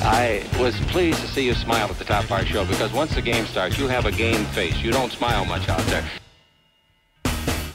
I was pleased to see you smile at the top of our show because once the game starts, you have a game face. You don't smile much out there.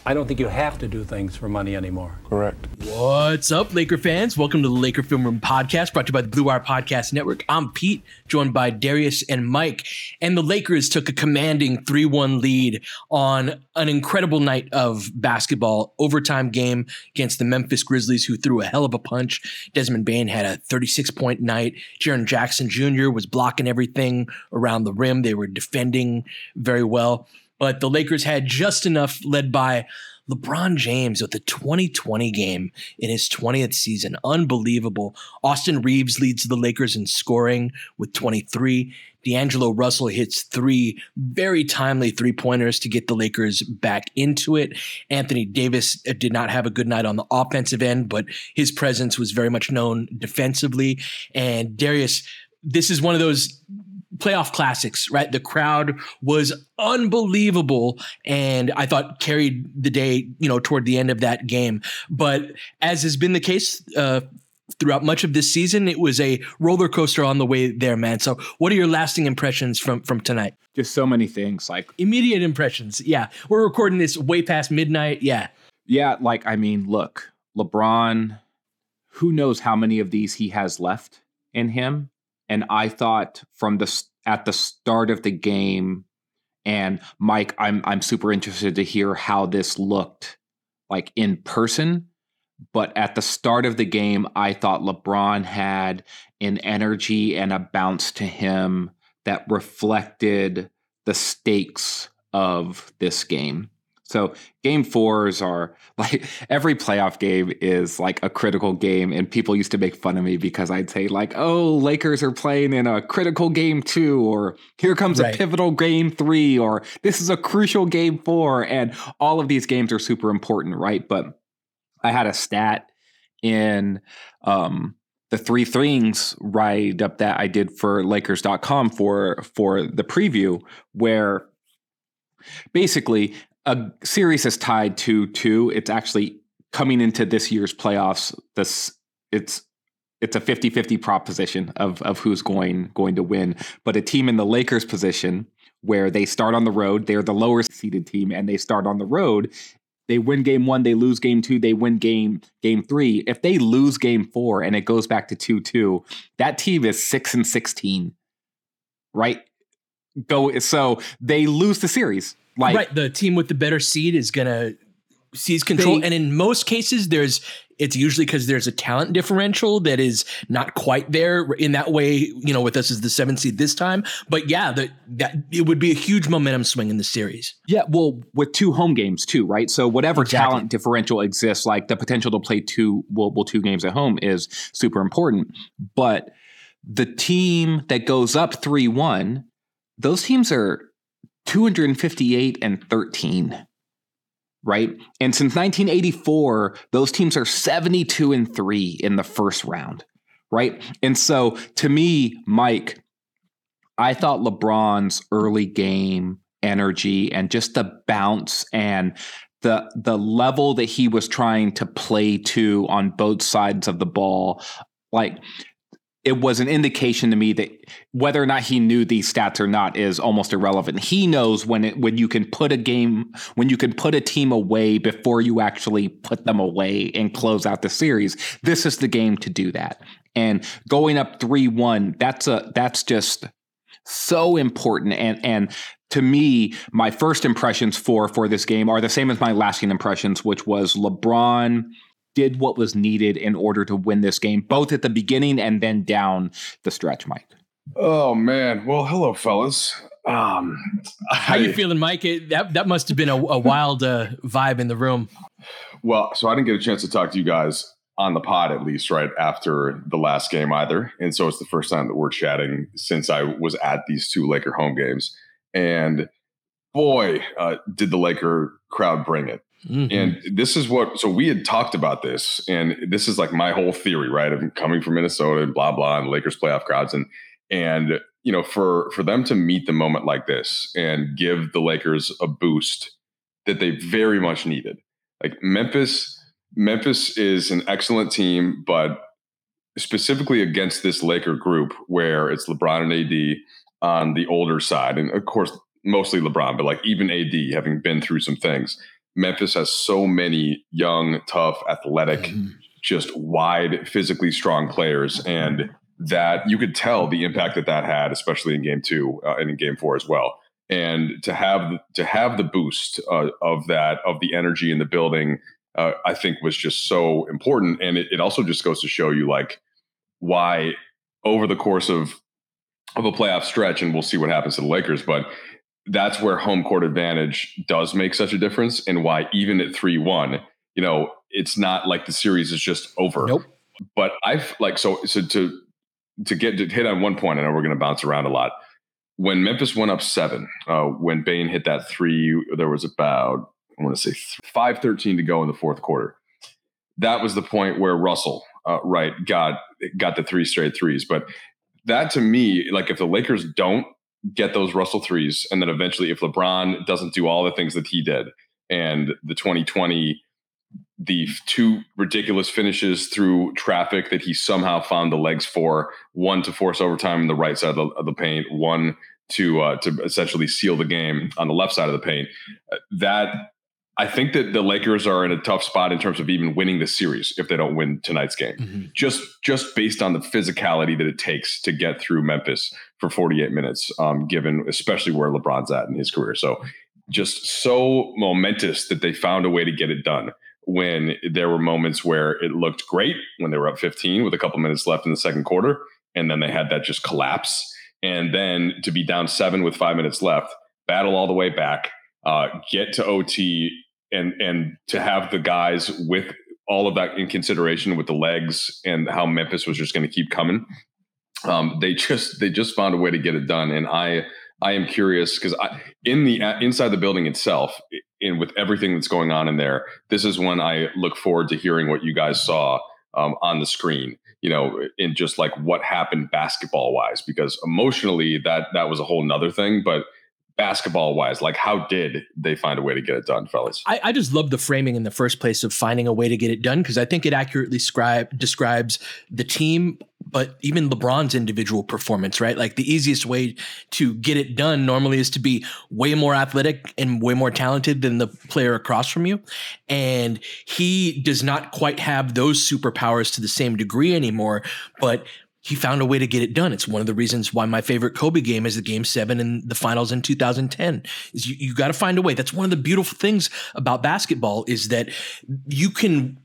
I don't think you have to do things for money anymore. Correct. What's up, Laker fans? Welcome to the Laker Film Room podcast brought to you by the Blue Wire Podcast Network. I'm Pete, joined by Darius and Mike. And the Lakers took a commanding 3 1 lead on an incredible night of basketball, overtime game against the Memphis Grizzlies, who threw a hell of a punch. Desmond Bane had a 36 point night. Jaren Jackson Jr. was blocking everything around the rim, they were defending very well but the Lakers had just enough led by LeBron James with the 2020 game in his 20th season. Unbelievable. Austin Reaves leads the Lakers in scoring with 23. D'Angelo Russell hits three very timely three pointers to get the Lakers back into it. Anthony Davis uh, did not have a good night on the offensive end, but his presence was very much known defensively. And Darius, this is one of those playoff classics, right? The crowd was unbelievable and I thought carried the day, you know, toward the end of that game. But as has been the case uh, throughout much of this season, it was a roller coaster on the way there, man. So, what are your lasting impressions from from tonight? Just so many things, like immediate impressions. Yeah, we're recording this way past midnight. Yeah, yeah. Like, I mean, look, LeBron. Who knows how many of these he has left in him? And I thought from the at the start of the game, and Mike, I'm I'm super interested to hear how this looked like in person. But at the start of the game, I thought LeBron had an energy and a bounce to him that reflected the stakes of this game. So game fours are like every playoff game is like a critical game. And people used to make fun of me because I'd say, like, oh, Lakers are playing in a critical game two, or here comes right. a pivotal game three, or this is a crucial game four. And all of these games are super important, right? But I had a stat in um the three things write up that I did for Lakers.com for for the preview where basically a series is tied to two. It's actually coming into this year's playoffs. This it's it's a 50-50 proposition of of who's going going to win. But a team in the Lakers position where they start on the road, they're the lower seeded team and they start on the road. They win game 1, they lose game 2, they win game game 3. If they lose game 4 and it goes back to 2-2, that team is 6 and 16. Right? Go so they lose the series like right, the team with the better seed is gonna seize control, they, and in most cases, there's it's usually because there's a talent differential that is not quite there in that way. You know, with us as the seventh seed this time, but yeah, that that it would be a huge momentum swing in the series. Yeah, well, with two home games too, right? So whatever exactly. talent differential exists, like the potential to play two well, well two games at home is super important, but the team that goes up three one, those teams are 258 and 13 right? And since 1984 those teams are 72 and 3 in the first round right? And so to me mike i thought lebron's early game energy and just the bounce and the the level that he was trying to play to on both sides of the ball, like it was an indication to me that whether or not he knew these stats or not is almost irrelevant. He knows when it when you can put a game when you can put a team away before you actually put them away and close out the series. This is the game to do that. And going up 3-1, that's a that's just so important and and to me my first impressions for for this game are the same as my lasting impressions which was LeBron did what was needed in order to win this game, both at the beginning and then down the stretch, Mike. Oh man. Well, hello, fellas. Um, How you feeling, Mike? It, that that must have been a, a wild uh, vibe in the room. Well, so I didn't get a chance to talk to you guys on the pod at least right after the last game either, and so it's the first time that we're chatting since I was at these two Laker home games, and boy, uh, did the Laker crowd bring it. Mm-hmm. And this is what, so we had talked about this, and this is like my whole theory, right? Of coming from Minnesota and blah, blah, and Lakers playoff crowds. And, and, you know, for, for them to meet the moment like this and give the Lakers a boost that they very much needed. Like Memphis, Memphis is an excellent team, but specifically against this Laker group where it's LeBron and AD on the older side. And of course, mostly LeBron, but like even AD having been through some things Memphis has so many young, tough, athletic, mm-hmm. just wide, physically strong players, and that you could tell the impact that that had, especially in Game Two uh, and in Game Four as well. And to have to have the boost uh, of that of the energy in the building, uh, I think was just so important. And it, it also just goes to show you like why over the course of of a playoff stretch, and we'll see what happens to the Lakers, but that's where home court advantage does make such a difference and why even at 3-1 you know it's not like the series is just over. Nope. But i've like so so to to get to hit on one point i know we're going to bounce around a lot. When memphis went up seven uh, when bane hit that three there was about i want to say 513 to go in the fourth quarter. That was the point where russell uh, right got got the three straight threes. But that to me like if the lakers don't get those Russell threes. And then eventually, if LeBron doesn't do all the things that he did, and the 2020, the two ridiculous finishes through traffic that he somehow found the legs for one to force overtime on the right side of the, of the paint, one to uh, to essentially seal the game on the left side of the paint. Uh, that I think that the Lakers are in a tough spot in terms of even winning the series if they don't win tonight's game. Mm-hmm. Just just based on the physicality that it takes to get through Memphis for 48 minutes, um, given especially where LeBron's at in his career. So just so momentous that they found a way to get it done when there were moments where it looked great when they were up 15 with a couple minutes left in the second quarter, and then they had that just collapse. And then to be down seven with five minutes left, battle all the way back uh, get to OT and and to have the guys with all of that in consideration with the legs and how Memphis was just going to keep coming. Um, they just they just found a way to get it done, and I I am curious because in the inside the building itself, and with everything that's going on in there, this is when I look forward to hearing what you guys saw um, on the screen. You know, in just like what happened basketball wise, because emotionally that that was a whole nother thing, but basketball wise like how did they find a way to get it done fellas? I, I just love the framing in the first place of finding a way to get it done because i think it accurately scribe, describes the team but even lebron's individual performance right? Like the easiest way to get it done normally is to be way more athletic and way more talented than the player across from you and he does not quite have those superpowers to the same degree anymore but he found a way to get it done. It's one of the reasons why my favorite Kobe game is the game seven in the finals in 2010 is you, you got to find a way. That's one of the beautiful things about basketball is that you can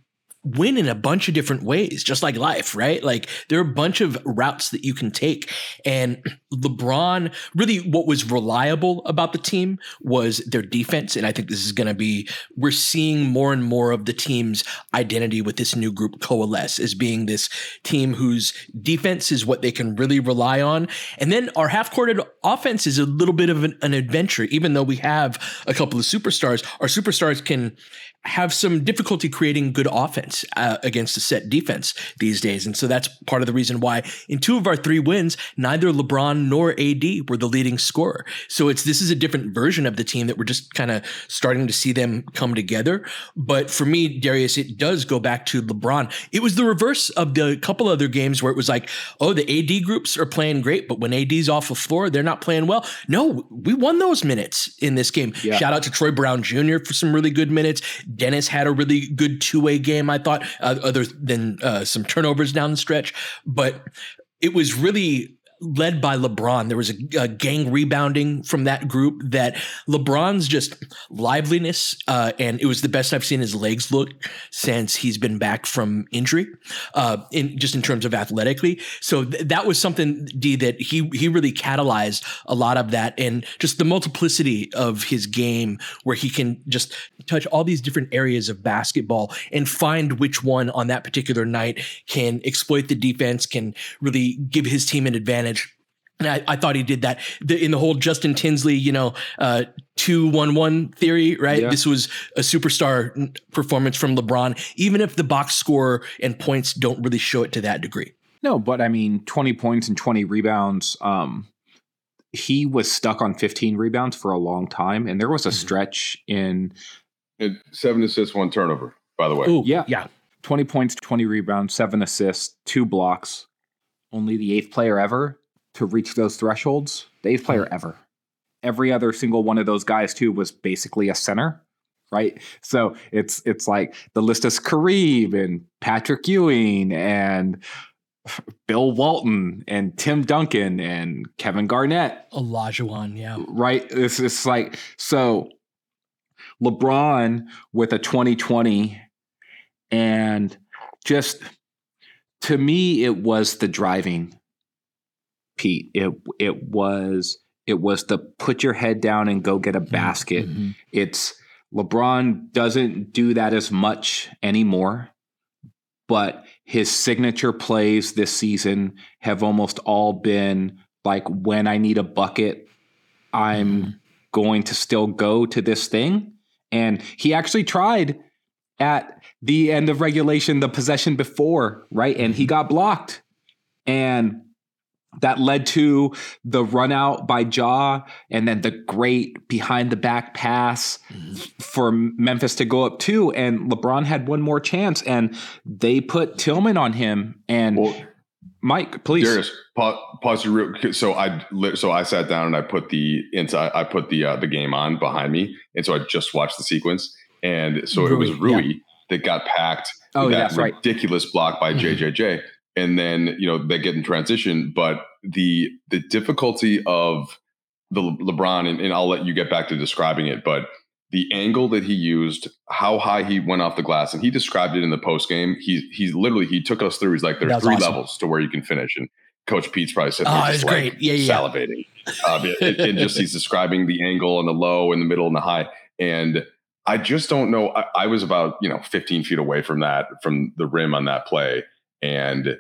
win in a bunch of different ways, just like life, right? Like there are a bunch of routes that you can take. And LeBron, really what was reliable about the team was their defense. And I think this is going to be, we're seeing more and more of the team's identity with this new group coalesce as being this team whose defense is what they can really rely on. And then our half courted offense is a little bit of an, an adventure, even though we have a couple of superstars, our superstars can have some difficulty creating good offense uh, against a set defense these days. And so that's part of the reason why in two of our three wins, neither LeBron nor AD were the leading scorer. So it's this is a different version of the team that we're just kind of starting to see them come together. But for me, Darius, it does go back to LeBron. It was the reverse of the couple other games where it was like, oh, the AD groups are playing great, but when AD's off the floor, they're not playing well. No, we won those minutes in this game. Yeah. Shout out to Troy Brown Jr. for some really good minutes. Dennis had a really good two way game, I thought, uh, other than uh, some turnovers down the stretch. But it was really led by LeBron. There was a, a, gang rebounding from that group that LeBron's just liveliness, uh, and it was the best I've seen his legs look since he's been back from injury, uh, in just in terms of athletically. So th- that was something, D, that he he really catalyzed a lot of that, and just the multiplicity of his game, where he can just touch all these different areas of basketball and find which one on that particular night can exploit the defense, can really give his team an advantage advantage. And I, I, thought he did that the, in the whole Justin Tinsley, you know, uh, two one one theory, right? Yeah. This was a superstar performance from LeBron, even if the box score and points don't really show it to that degree. No, but I mean, twenty points and twenty rebounds. Um, he was stuck on fifteen rebounds for a long time, and there was a mm-hmm. stretch in and seven assists, one turnover. By the way, Ooh, yeah, yeah, twenty points, twenty rebounds, seven assists, two blocks only the eighth player ever to reach those thresholds. Eighth player hmm. ever. Every other single one of those guys too was basically a center, right? So it's it's like the list is Kareem and Patrick Ewing and Bill Walton and Tim Duncan and Kevin Garnett. Olajuwon, yeah. Right? It's it's like so LeBron with a 2020 and just to me it was the driving pete it it was it was the put your head down and go get a mm-hmm. basket mm-hmm. it's lebron doesn't do that as much anymore but his signature plays this season have almost all been like when i need a bucket i'm mm-hmm. going to still go to this thing and he actually tried at the end of regulation, the possession before, right? And he got blocked. And that led to the run out by Jaw and then the great behind the back pass mm-hmm. for Memphis to go up two. And LeBron had one more chance and they put Tillman on him. And well, Mike, please. Darius, pause, pause real so I so I sat down and I put the inside I put the uh, the game on behind me. And so I just watched the sequence. And so Rui, it was Rui. Yeah that got packed. Oh, that yeah, ridiculous right. block by JJJ. And then, you know, they get in transition. But the the difficulty of the Le- LeBron, and, and I'll let you get back to describing it, but the angle that he used, how high he went off the glass, and he described it in the post game. He he literally he took us through. He's like, there's three awesome. levels to where you can finish, and Coach Pete's probably said, "Oh, it's like great, yeah, yeah, salivating." um, and, and just he's describing the angle and the low and the middle and the high, and I just don't know. I, I, was about, you know, 15 feet away from that, from the rim on that play. And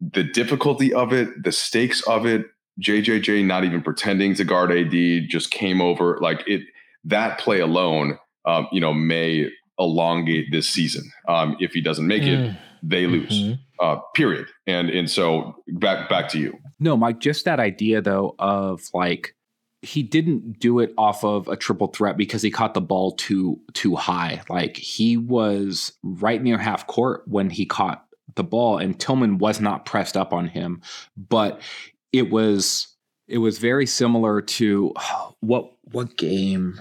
the difficulty of it, the stakes of it, JJJ not even pretending to guard AD just came over. Like it, that play alone, um, you know, may elongate this season. Um, if he doesn't make it, mm. they lose. Mm-hmm. Uh, period. And and so back back to you. No, Mike, just that idea though of like he didn't do it off of a triple threat because he caught the ball too too high. Like he was right near half court when he caught the ball and Tillman was not pressed up on him, but it was it was very similar to what what game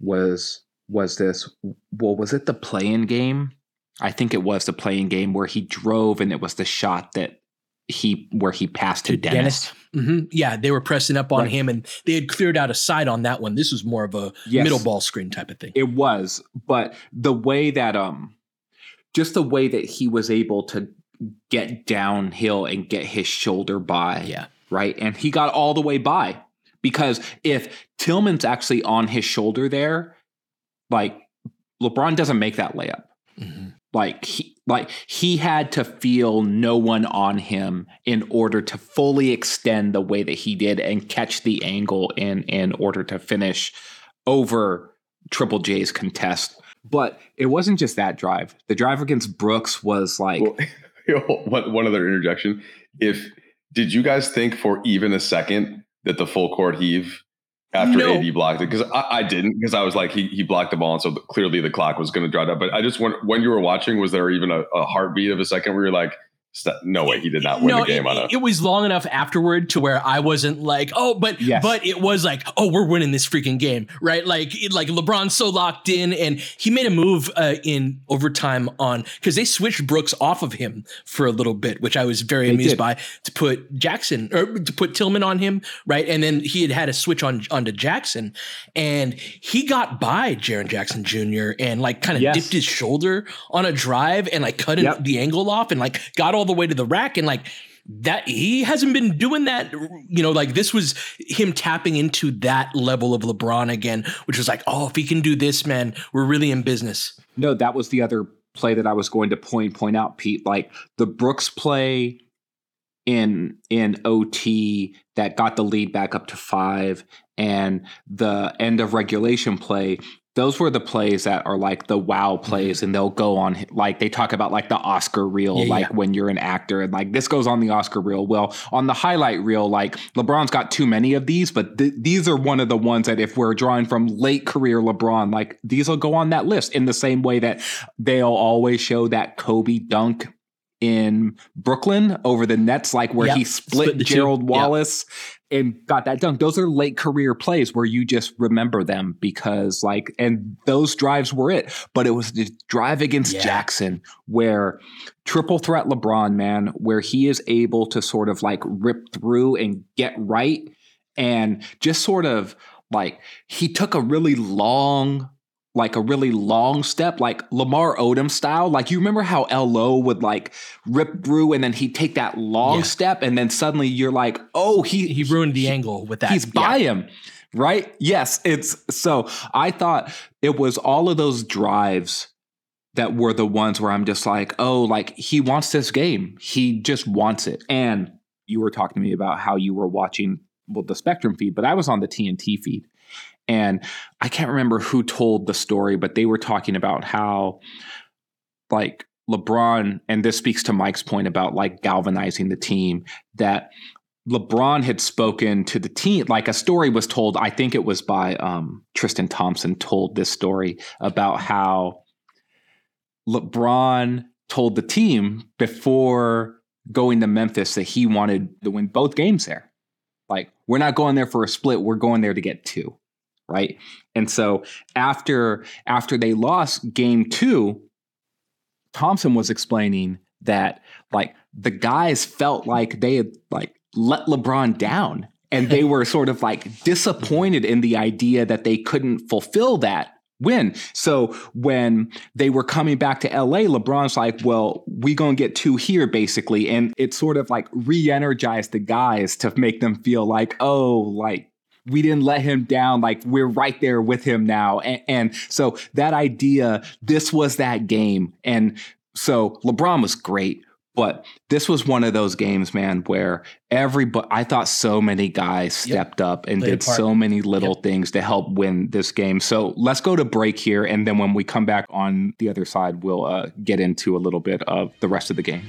was was this? Well, was it the play-in game? I think it was the play-in game where he drove and it was the shot that he where he passed to, to Dennis. Dennis. Mm-hmm. Yeah, they were pressing up on right. him, and they had cleared out a side on that one. This was more of a yes, middle ball screen type of thing. It was, but the way that um, just the way that he was able to get downhill and get his shoulder by, yeah, right, and he got all the way by because if Tillman's actually on his shoulder there, like LeBron doesn't make that layup. Mm-hmm. Like he like he had to feel no one on him in order to fully extend the way that he did and catch the angle in in order to finish over Triple J's contest. But it wasn't just that drive. The drive against Brooks was like well, one, one other interjection. If did you guys think for even a second that the full court heave after no. AD blocked it? Because I, I, didn't, because I was like, he, he blocked the ball, and so clearly the clock was going to drive up. But I just want when you were watching, was there even a, a heartbeat of a second where you're like, no way he did not win no, the game it, on a. It was long enough afterward to where I wasn't like, oh, but yes. but it was like, oh, we're winning this freaking game, right? Like it, like LeBron's so locked in, and he made a move uh, in overtime on because they switched Brooks off of him for a little bit, which I was very they amused did. by to put Jackson or to put Tillman on him, right? And then he had had a switch on onto Jackson, and he got by Jaren Jackson Jr. and like kind of yes. dipped his shoulder on a drive and like cut yep. the angle off and like got all the way to the rack and like that he hasn't been doing that you know like this was him tapping into that level of lebron again which was like oh if he can do this man we're really in business. No that was the other play that i was going to point point out pete. Like the brooks play in in ot that got the lead back up to five and the end of regulation play those were the plays that are like the wow mm-hmm. plays and they'll go on like they talk about like the oscar reel yeah, like yeah. when you're an actor and like this goes on the oscar reel well on the highlight reel like lebron's got too many of these but th- these are one of the ones that if we're drawing from late career lebron like these will go on that list in the same way that they'll always show that kobe dunk in Brooklyn over the Nets, like where yep. he split, split Gerald two. Wallace yep. And got that dunk. Those are late career plays where you just remember them because, like, and those drives were it. But it was the drive against yeah. Jackson where triple threat LeBron, man, where he is able to sort of like rip through and get right and just sort of like he took a really long like a really long step, like Lamar Odom style. Like you remember how LO would like rip through and then he'd take that long yeah. step and then suddenly you're like, oh, he he ruined the he, angle with that. He's by him. Right? Yes. It's so I thought it was all of those drives that were the ones where I'm just like, oh, like he wants this game. He just wants it. And you were talking to me about how you were watching well, the Spectrum feed, but I was on the TNT feed. And I can't remember who told the story, but they were talking about how, like, LeBron, and this speaks to Mike's point about like galvanizing the team, that LeBron had spoken to the team, like a story was told. I think it was by um, Tristan Thompson, told this story about how LeBron told the team before going to Memphis that he wanted to win both games there. Like, we're not going there for a split, we're going there to get two right? And so after after they lost game 2, Thompson was explaining that like the guys felt like they had like let LeBron down and they were sort of like disappointed in the idea that they couldn't fulfill that win. So when they were coming back to LA, LeBron's like, well, we gonna get two here basically. And it sort of like re-energized the guys to make them feel like, oh, like we didn't let him down. Like we're right there with him now. And, and, so that idea, this was that game. And so LeBron was great, but this was one of those games, man, where everybody, I thought so many guys stepped yep. up and Played did so many little yep. things to help win this game. So let's go to break here. And then when we come back on the other side, we'll uh, get into a little bit of the rest of the game.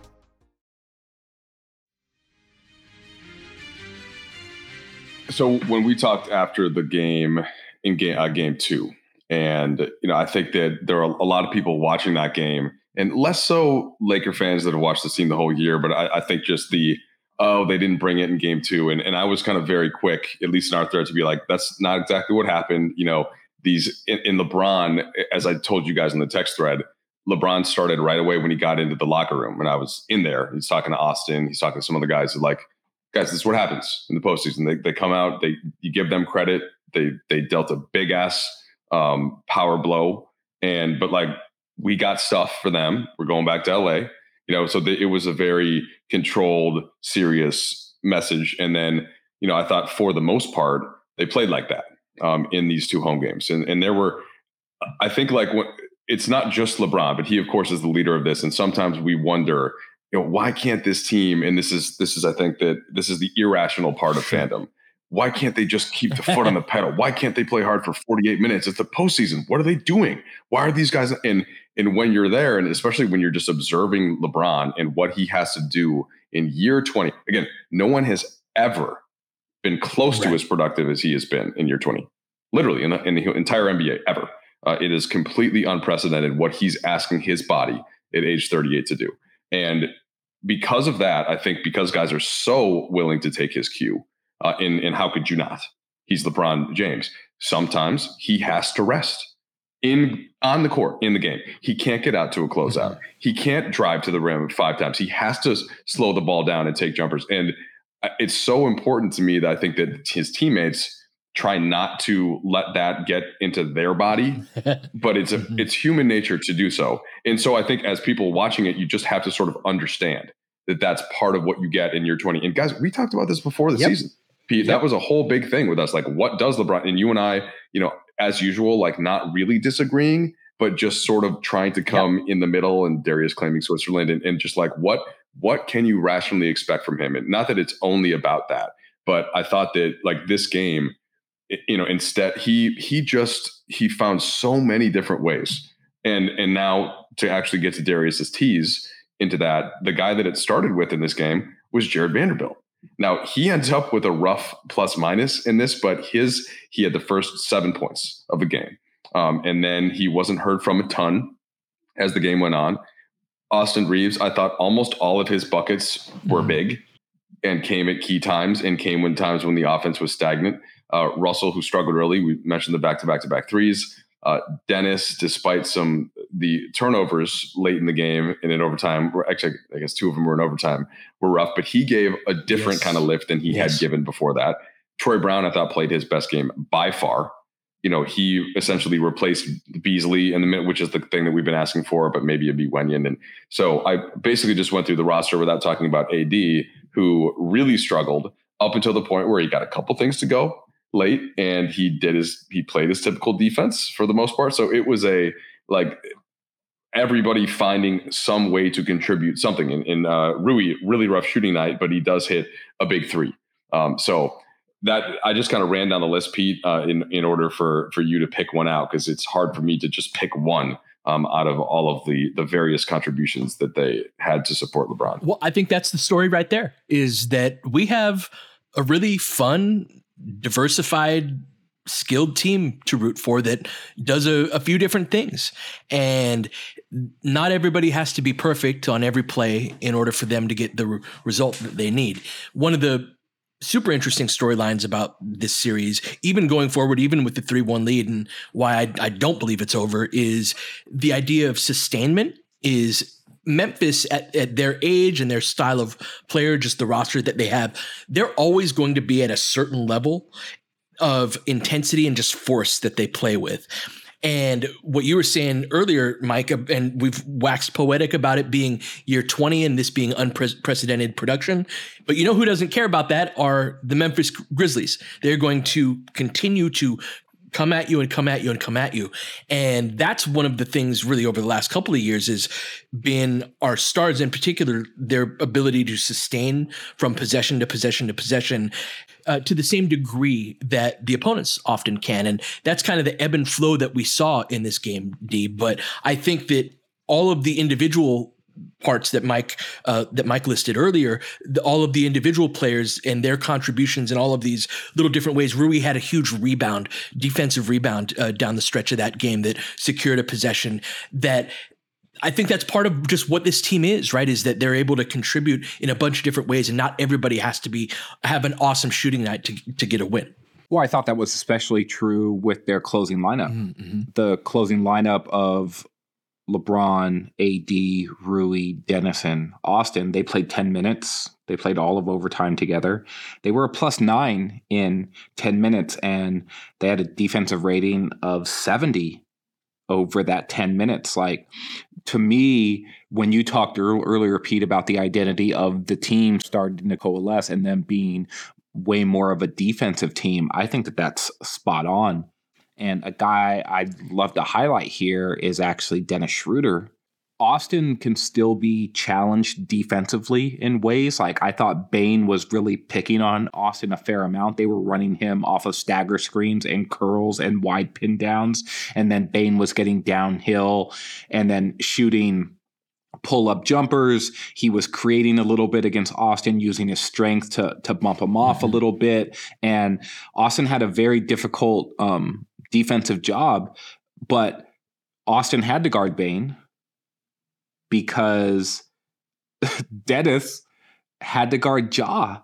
So when we talked after the game in game uh, game two, and you know, I think that there are a lot of people watching that game, and less so Laker fans that have watched the team the whole year. But I, I think just the oh, they didn't bring it in game two, and and I was kind of very quick, at least in our thread, to be like, that's not exactly what happened. You know, these in, in LeBron, as I told you guys in the text thread. LeBron started right away when he got into the locker room, and I was in there. He's talking to Austin. He's talking to some of the guys. Who like, guys, this is what happens in the postseason. They, they come out, they you give them credit. They they dealt a big ass um, power blow, and but like we got stuff for them. We're going back to LA, you know. So the, it was a very controlled, serious message. And then you know, I thought for the most part they played like that um, in these two home games, and and there were, I think like when, it's not just LeBron, but he of course is the leader of this, and sometimes we wonder you know why can't this team and this is this is i think that this is the irrational part of fandom. Why can't they just keep the foot on the pedal? Why can't they play hard for 48 minutes? It's the postseason. What are they doing? Why are these guys and and when you're there and especially when you're just observing lebron and what he has to do in year 20 again no one has ever been close right. to as productive as he has been in year 20 literally in the, in the entire nba ever. Uh, it is completely unprecedented what he's asking his body at age 38 to do. And because of that, I think because guys are so willing to take his cue, uh, and, and how could you not? He's LeBron James. Sometimes he has to rest in on the court in the game. He can't get out to a closeout. Mm-hmm. He can't drive to the rim five times. He has to slow the ball down and take jumpers. And uh, it's so important to me that I think that his teammates try not to let that get into their body but it's a, mm-hmm. it's human nature to do so and so i think as people watching it you just have to sort of understand that that's part of what you get in year 20 and guys we talked about this before the yep. season Pete, yep. that was a whole big thing with us like what does lebron and you and i you know as usual like not really disagreeing but just sort of trying to come yep. in the middle and darius claiming switzerland and, and just like what what can you rationally expect from him and not that it's only about that but i thought that like this game you know instead he he just he found so many different ways. And and now to actually get to darius's tease into that the guy that it started with in this game was jared vanderbilt. Now he ends up with a rough plus minus in this but his he had the first seven points of the game. Um, and then he wasn't heard from a ton as the game went on. Austin Reaves i thought almost all of his buckets were mm-hmm. big and came at key times and came when times when the offense was stagnant uh, Russell, who struggled early, we mentioned the back to back to back threes. Uh, Dennis, despite some the turnovers late in the game and in overtime, were actually I guess two of them were in overtime, were rough, but he gave a different yes. kind of lift than he yes. had given before that. Troy Brown, I thought, played his best game by far. You know, he essentially replaced Beasley in the minute, which is the thing that we've been asking for, but maybe it'd be Wenyen. And so I basically just went through the roster without talking about AD, who really struggled up until the point where he got a couple things to go late and he did his he played his typical defense for the most part. So it was a like everybody finding some way to contribute something. In, in uh, Rui really rough shooting night but he does hit a big three. Um, so that I just kind of ran down the list Pete uh, in in order for for you to pick one out because it's hard for me to just pick one um, out of all of the the various contributions that they had to support LeBron. Well, I think that's the story right there. Is that we have a really fun, diversified skilled team to root for that does a, a, few different things. And not everybody has to be perfect on every play in order for them to get the re- result that they need. One of the super interesting storylines about this series, even going forward, even with the 3 1 lead, and why I, I don't believe it's over, is the idea of sustainment is Memphis at, at, their age and their style of player, just the roster that they have, they're always going to be at a certain level of intensity and just force that they play with. And what you were saying earlier, Mike, and we've waxed poetic about it being year 20 and this being unprecedented production. But you know who doesn't care about that are the Memphis Grizzlies. They're going to continue to come at you and come at you and come at you. And that's one of the things really over the last couple of years is been our stars in particular, their ability to sustain from possession to possession to possession uh, to the same degree that the opponents often can. And that's kind of the ebb and flow that we saw in this game, D. But I think that all of the individual parts that Mike uh, that Mike listed earlier, the, all of the individual players and their contributions in all of these little different ways. Rui had a huge rebound, defensive rebound uh, down the stretch of that game that secured a possession that. I think that's part of just what this team is, right? Is that they're able to contribute in a bunch of different ways, and not everybody has to be have an awesome shooting night to to get a win. Well, I thought that was especially true with their closing lineup. Mm-hmm. The closing lineup of LeBron, AD, Rui, Dennison, Austin, they played 10 minutes. They played all of overtime together. They were a plus nine in 10 minutes, and they had a defensive rating of 70 over that 10 minutes. Like, to me, when you talked earlier, Pete, about the identity of the team starting to coalesce and them being way more of a defensive team, I think that that's spot on. And a guy I'd love to highlight here is actually Dennis Schroeder. Austin can still be challenged defensively in ways. Like I thought Bane was really picking on Austin a fair amount. They were running him off of stagger screens and curls and wide pin downs. And then Bane was getting downhill and then shooting pull up jumpers. He was creating a little bit against Austin using his strength to to bump him off mm-hmm. a little bit. And Austin had a very difficult um, defensive job, but Austin had to guard Bane because Dennis had to guard Ja.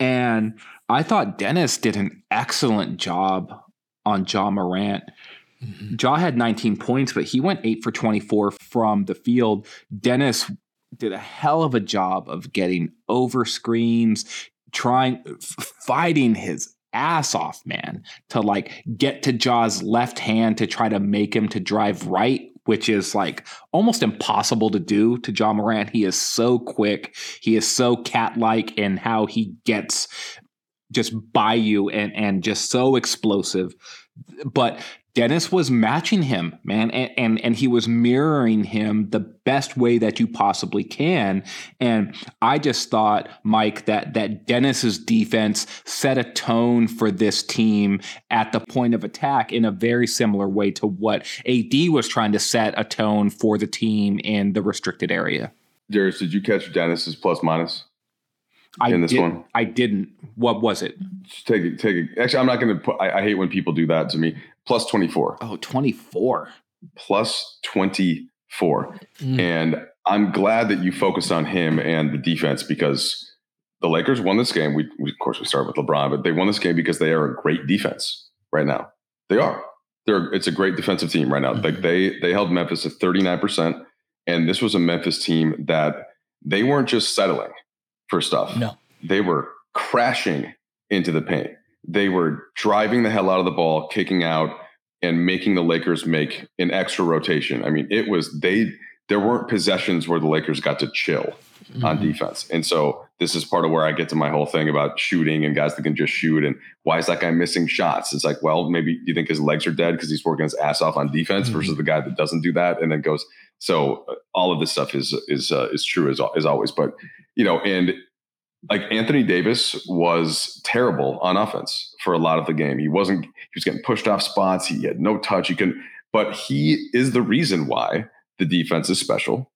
And I thought Dennis did an excellent job on Ja Morant. Mm-hmm. Ja had 19 points, but he went 8 for 24 from the field. Dennis did a hell of a job of getting over screens, trying fighting his ass off, man, to like get to Ja's left hand to try to make him to drive right, which is like almost impossible to do to Ja Morant. He is so quick. He is so cat like in how he gets just by you and and just so explosive. But Dennis was matching him, man, and, and, and he was mirroring him the best way that you possibly can. And I just thought, Mike, that that Dennis's defense set a tone for this team at the point of attack in a very similar way to what AD was trying to set a tone for the team in the restricted area. Darius, did you catch Dennis's plus minus? I in this did, one? I didn't. What was it? Just take it. Take it. Actually, I'm not going to put. I, I, hate when people do that to me. Plus 24. Oh, 24. Plus 24. Mm. And I'm glad that you focused on him and the defense because the Lakers won this game. We, we of course we start with LeBron, but they won this game because they are a great defense right now. They are. They're. It's a great defensive team right now. Mm-hmm. Like they they held Memphis at 39 percent, and this was a Memphis team that they weren't just settling for stuff. No. They were crashing into the paint. They were driving the hell out of the ball, kicking out, and making the Lakers make an extra rotation. I mean, it was they there weren't possessions where the Lakers got to chill mm-hmm. on defense. And so this is part of where I get to my whole thing about shooting and guys that can just shoot. And why is that guy missing shots? It's like, well, maybe you think his legs are dead because he's working his ass off on defense mm-hmm. versus the guy that doesn't do that and then goes. So uh, all of this stuff is is uh, is true as as always. But you know, and like Anthony Davis was terrible on offense for a lot of the game. He wasn't, he was getting pushed off spots. He had no touch. He couldn't, but he is the reason why the defense is special.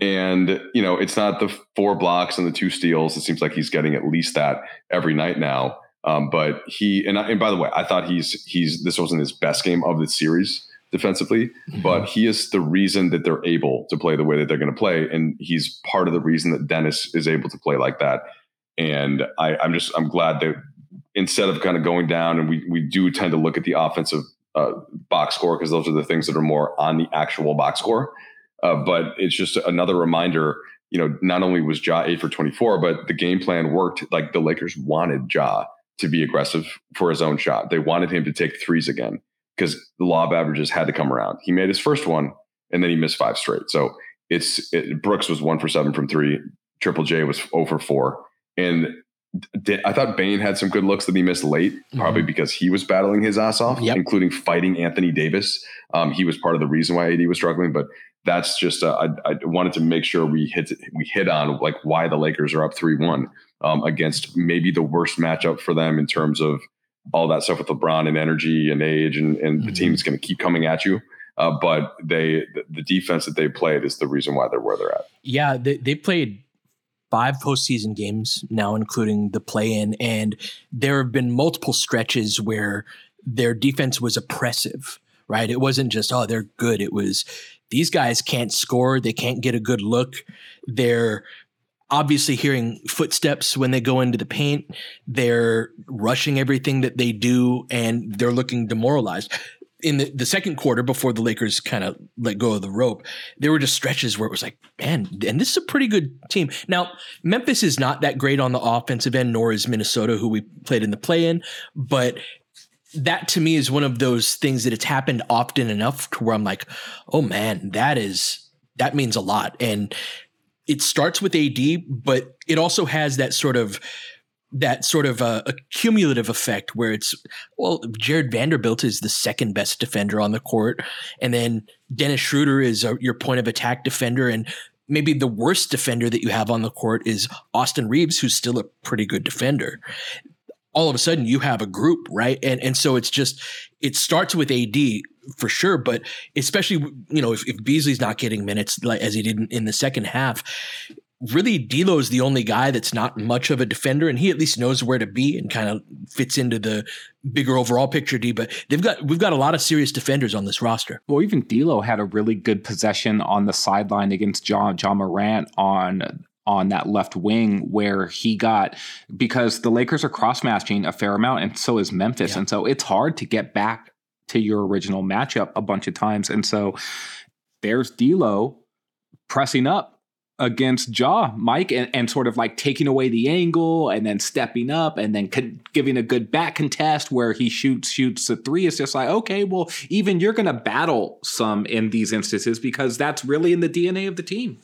And, you know, it's not the four blocks and the two steals. It seems like he's getting at least that every night now. Um, but he and, I, and by the way, I thought he's he's this wasn't his best game of the series defensively, mm-hmm. but he is the reason that they're able to play the way that they're going to play, and he's part of the reason that Dennis is able to play like that. And I, I'm just I'm glad that instead of kind of going down, and we we do tend to look at the offensive uh, box score because those are the things that are more on the actual box score. Uh, but it's just another reminder. You know, not only was Ja eight for twenty four, but the game plan worked. Like the Lakers wanted Ja to be aggressive for his own shot. They wanted him to take threes again because the law of averages had to come around. He made his first one and then he missed five straight. So it's it, Brooks was one for seven from three. Triple J was over four. And did, I thought Bane had some good looks that he missed late, mm-hmm. probably because he was battling his ass off, yep. including fighting Anthony Davis. Um, he was part of the reason why AD was struggling, but that's just uh, I, I, wanted to make sure we hit we hit on like why the Lakers are up three one um, against maybe the worst matchup for them in terms of all that stuff with LeBron and energy and age, and, and mm-hmm. the team is going to keep coming at you. Uh, but they the, the, defense that they played is the reason why they're where they're at. Yeah, they, they played five postseason games now, including the play in, and there have been multiple stretches where their defense was oppressive. Right, it wasn't just oh they're good. It was these guys can't score. They can't get a good look. They're obviously hearing footsteps when they go into the paint. They're rushing everything that they do and they're looking demoralized. In the, the second quarter, before the Lakers kind of let go of the rope, there were just stretches where it was like, man, and this is a pretty good team. Now, Memphis is not that great on the offensive end, nor is Minnesota, who we played in the play in, but that to me is one of those things that it's happened often enough to where I'm like, oh man, that is that means a lot. And it starts with AD, but it also has that sort of that sort of uh, a cumulative effect where it's well, Jarred Vanderbilt is the second best defender on the court, and then Dennis Schröder is a, your point of attack defender, and maybe the worst defender that you have on the court is Austin Reaves who's still a pretty good defender all of a sudden you have a group, right? And and so it's just it starts with AD for sure, but especially you know if, if Beasley's not getting minutes like as he did in, in the second half, really D'Lo's the only guy that's not much of a defender, and he at least knows where to be and kind of fits into the bigger overall picture. D, but they've got we've got a lot of serious defenders on this roster. Well, even D'Lo had a really good possession on the sideline against John Ja Morant on on that left wing where he got because the Lakers are cross matching a fair amount and so is Memphis. Yeah. And so it's hard to get back to your original matchup a bunch of times. And so there's D'Lo pressing up against Ja, Mike and, and sort of like taking away the angle and then stepping up and then con- giving a good back contest where he shoots shoots a three. It's just like okay, well even you're going to battle some in these instances because that's really in the DNA of the team.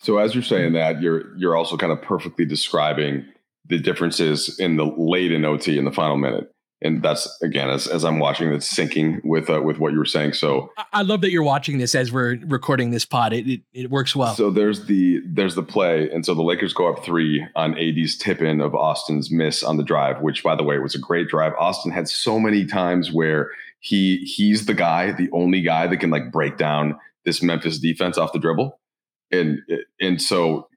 So as you're saying that, you're you're also kind of perfectly describing the differences in the late in OT in the final minute. And that's again, as, as I'm watching, that's syncing with uh, with what you were saying. So I love that you're watching this as we're recording this pod. It, it, it works well. So there's the there's the play, and so the Lakers go up three on AD's tip in of Austin's miss on the drive, which by the way was a great drive. Austin had so many times where he he's the guy, the only guy that can like break down this Memphis defense off the dribble and and so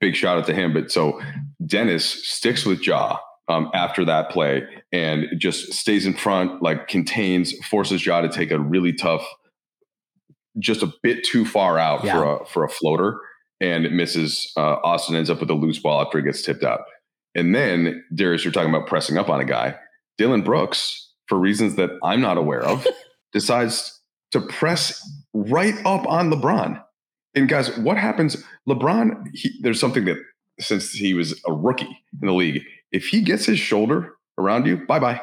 big shout out to him. But so Dennis sticks with Ja um, after that play and just stays in front, like contains, forces Ja to take a really tough, just a bit too far out yeah. for a for a floater, and it misses. Uh, Austin ends up with a loose ball after he gets tipped out. And then Darius, you're talking about pressing up on a guy. Dillon Brooks, for reasons that I'm not aware of, decides to press right up on LeBron and guys, what happens? LeBron, he, there's something that since he was a rookie in the league, if he gets his shoulder around you, bye bye.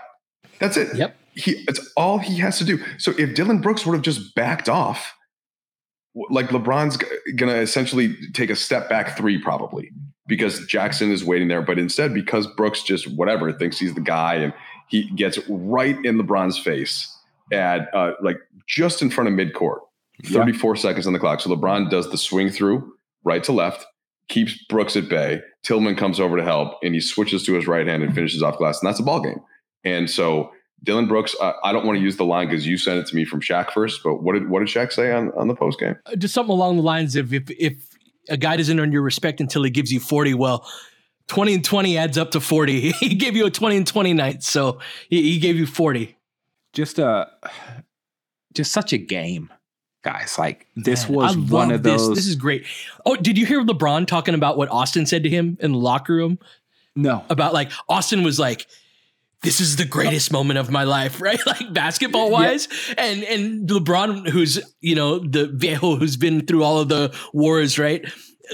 That's it. Yep. He, it's all he has to do. So if Dillon Brooks would have just backed off, like LeBron's going to essentially take a step back three probably because Jackson is waiting there. But instead, because Brooks just whatever thinks he's the guy and he gets right in LeBron's face at uh, like just in front of midcourt 34 yeah. seconds on the clock. So LeBron does the swing through right to left, keeps Brooks at bay. Tillman comes over to help, and he switches to his right hand and finishes off glass, and that's a ball game. And so Dillon Brooks, uh, I don't want to use the line because you sent it to me from Shaq first, but what did what did Shaq say on, on the post game? Uh, just something along the lines of if if a guy doesn't earn your respect until he gives you 40. Well, 20 and 20 adds up to 40. he gave you a 20 and 20 night, so he, he gave you 40. Just a just such a game, guys. Like this Man, was one of this. those. This is great. Oh, did you hear LeBron talking about what Austin said to him in the locker room? no, About like Austin was like, this is the greatest moment of my life, right? Like basketball wise. And and LeBron, who's, you know, the viejo who's been through all of the wars, right?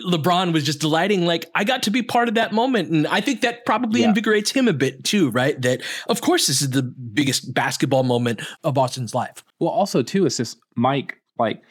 LeBron was just delighting, like, I got to be part of that moment. And I think that probably Yeah. invigorates him a bit too, right? That of course this is the biggest basketball moment of Austin's life. Well, also too, it's just Mike, like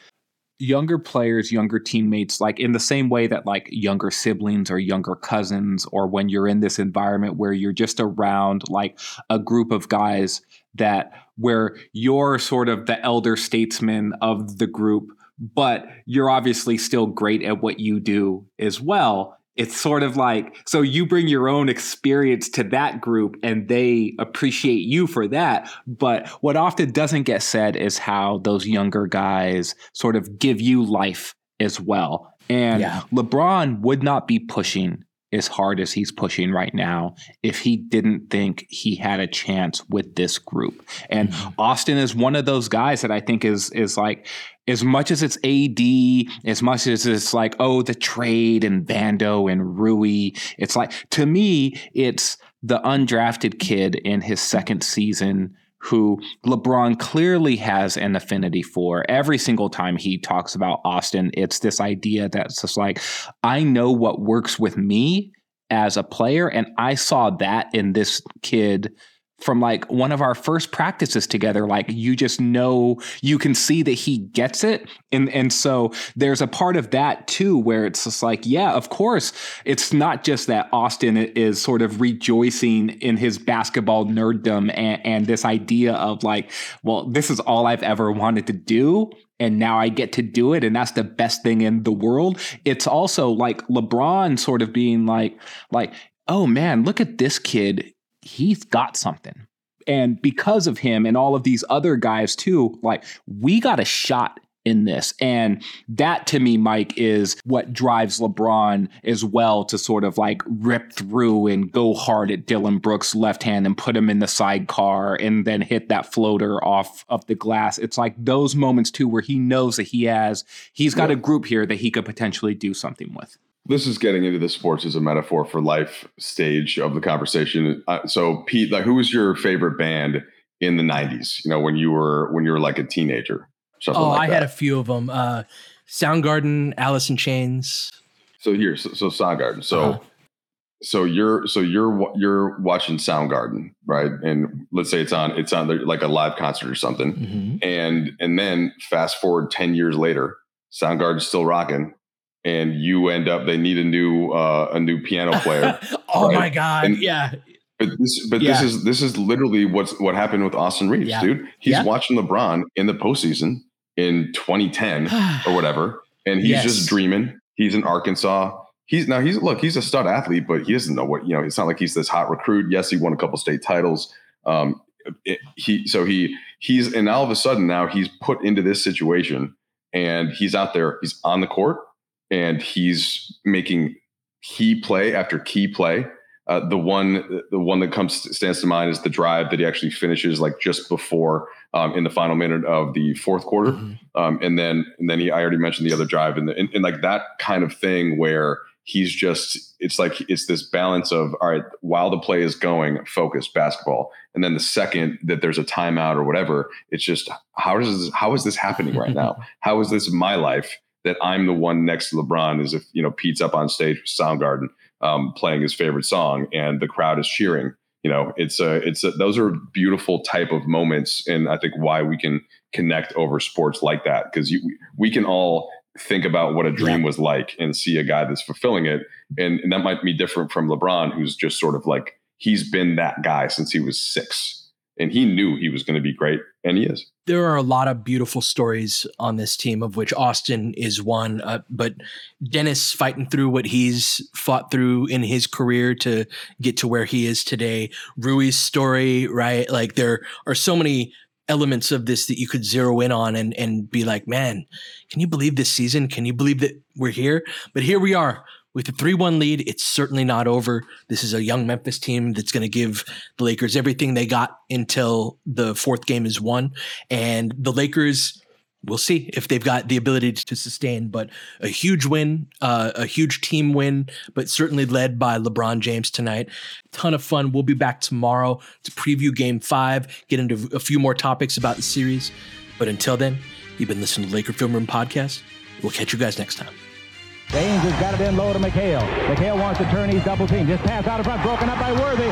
younger players, younger teammates, like in the same way that like younger siblings or younger cousins, or when you're in this environment where you're just around like a group of guys that where you're sort of the elder statesman of the group, but you're obviously still great at what you do as well. It's sort of like so you bring your own experience to that group and they appreciate you for that. But what often doesn't get said is how those younger guys sort of give you life as well. And Yeah. LeBron would not be pushing as hard as he's pushing right now if he didn't think he had a chance with this group. And mm-hmm. Austin is one of those guys that I think is is like as much as it's AD, as much as it's like oh the trade and Vando and Rui, it's like to me it's the undrafted kid in his second season who LeBron clearly has an affinity for. Every single time he talks about Austin, it's this idea that's just like, I know what works with me as a player. And I saw that in this kid from like one of our first practices together like you just know you can see that he gets it. And and so there's a part of that too where it's just like yeah of course it's not just that Austin is sort of rejoicing in his basketball nerddom and, and this idea of like well this is all I've ever wanted to do and now I get to do it and that's the best thing in the world. It's also like LeBron sort of being like like oh man look at this kid he's got something. And because of him and all of these other guys too, like we got a shot in this. And that to me, Mike, is what drives LeBron as well to sort of like rip through and go hard at Dillon Brooks' left hand and put him in the sidecar and then hit that floater off of the glass. It's like those moments too where he knows that he has, he's got a group here that he could potentially do something with. This is getting into the sports as a metaphor for life stage of the conversation. Uh, so, Pete, like, who was your favorite band in the '90s? You know, when you were when you were like a teenager, something Oh, like I that. had a few of them. Uh, Soundgarden, Alice in Chains. so here, so, so Soundgarden. So, Uh-huh. so you're so you're you're watching Soundgarden, right? And let's say it's on it's on like a live concert or something, Mm-hmm. and and then fast forward ten years later, Soundgarden's still rocking. And you end up, they need a new uh, a new piano player. oh Right. my god! And- yeah, But this, but Yeah. this is this is literally what's what happened with Austin Reaves, Yeah. dude. He's Yeah. watching LeBron in the postseason in 2010 or whatever, and he's Yes. just dreaming. He's in Arkansas. He's now he's look, he's a stud athlete, but he doesn't know what you know. It's not like he's this hot recruit. Yes, he won a couple state titles. Um, it- he so he he's and all of a sudden now he's put into this situation, and he's out there. He's on the court, and he's making key play after key play. Uh, the one, the one that comes stands to mind is the drive that he actually finishes like just before um, in the final minute of the fourth quarter, Mhm. um, and then and then he I already mentioned the other drive and, the, and and like that kind of thing where he's just it's like it's this balance of all right while the play is going focus basketball and then the second that there's a timeout or whatever it's just how does this, how is this happening right now how is this my life that I'm the one next to LeBron as if you know Pete's up on stage with Soundgarden um, playing his favorite song and the crowd is cheering. You know, it's a it's a, those are beautiful type of moments, and I think why we can connect over sports like that because you we can all think about what a dream was like and see a guy that's fulfilling it, and, and that might be different from LeBron, who's just sort of like he's been that guy since he was six, and he knew he was going to be great, and he is. there are a lot of beautiful stories on this team, of which Austin is one. Uh, but Dennis fighting through what he's fought through in his career to get to where he is today. Rui's story, right? Like there are so many elements of this that you could zero in on and and be like, man, can you believe this season? Can you believe that we're here? But here we are with a 3-1 lead. It's certainly not over. This is a young Memphis team that's going to give the Lakers everything they got until the fourth game is won. And the Lakers we'll see if they've got the ability to sustain. But a huge win, uh, a huge team win, but certainly led by LeBron James tonight. Ton of fun. We'll be back tomorrow to preview Game Five, get into a few more topics about the series. But until then, you've been listening to the Laker Film Room podcast. We'll catch you guys next time. James has got it in low to McHale. McHale wants to turn. He's double team. Just pass out of front. Broken up by Worthy.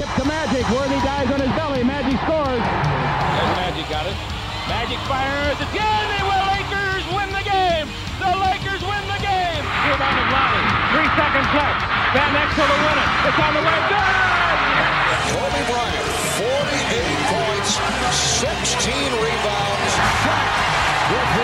Tip to Magic. Worthy dies on his belly. Magic scores. There's Magic got it. Magic fires again. They will. Lakers win the game. The Lakers win the game. Rebound is Lonnie. Three seconds left. Van Exel to win it. It's on the way. Good. Kobe Bryant, 48 points, 16 rebounds. Shaq with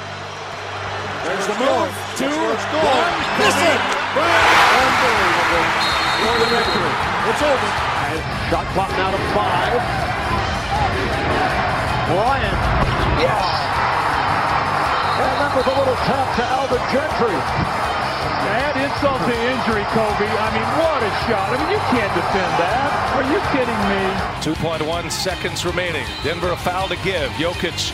There's the move. Two, one. Miss it. Unbelievable. For the victory. It's over. Shot clock now to five. Bryant. Yes. And that was a little tap to Alvin Gentry. Add insult to injury, Kobe. I mean, what a shot. I mean, you can't defend that. Are you kidding me? 2.1 seconds remaining. Denver a foul to give. Jokic